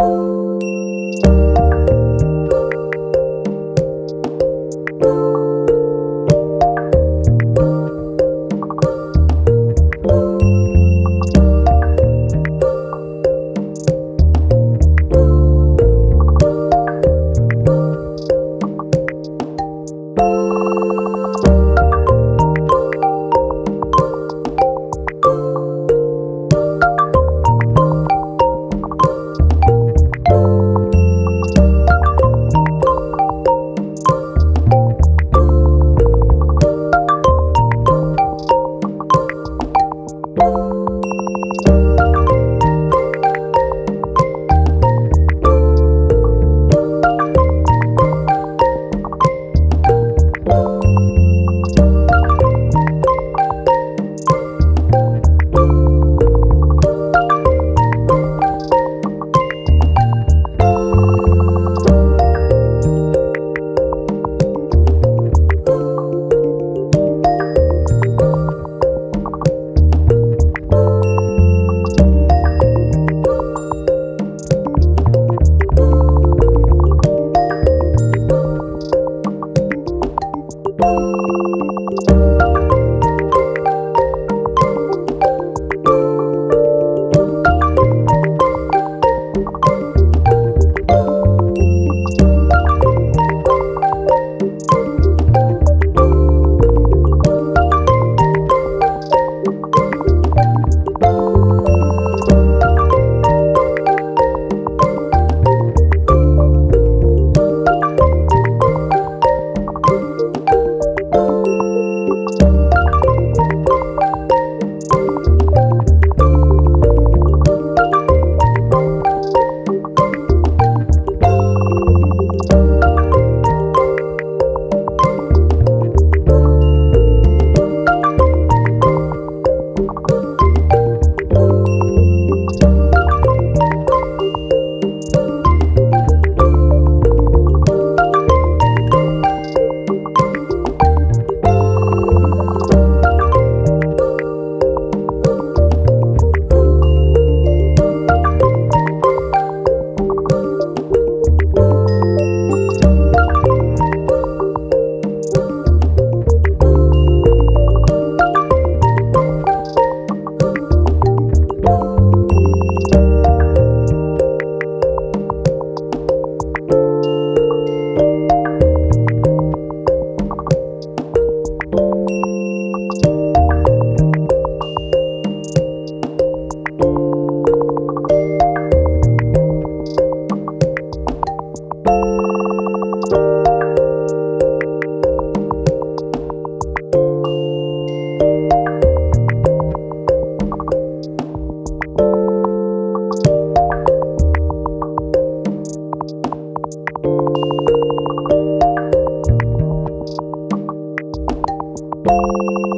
you Thank you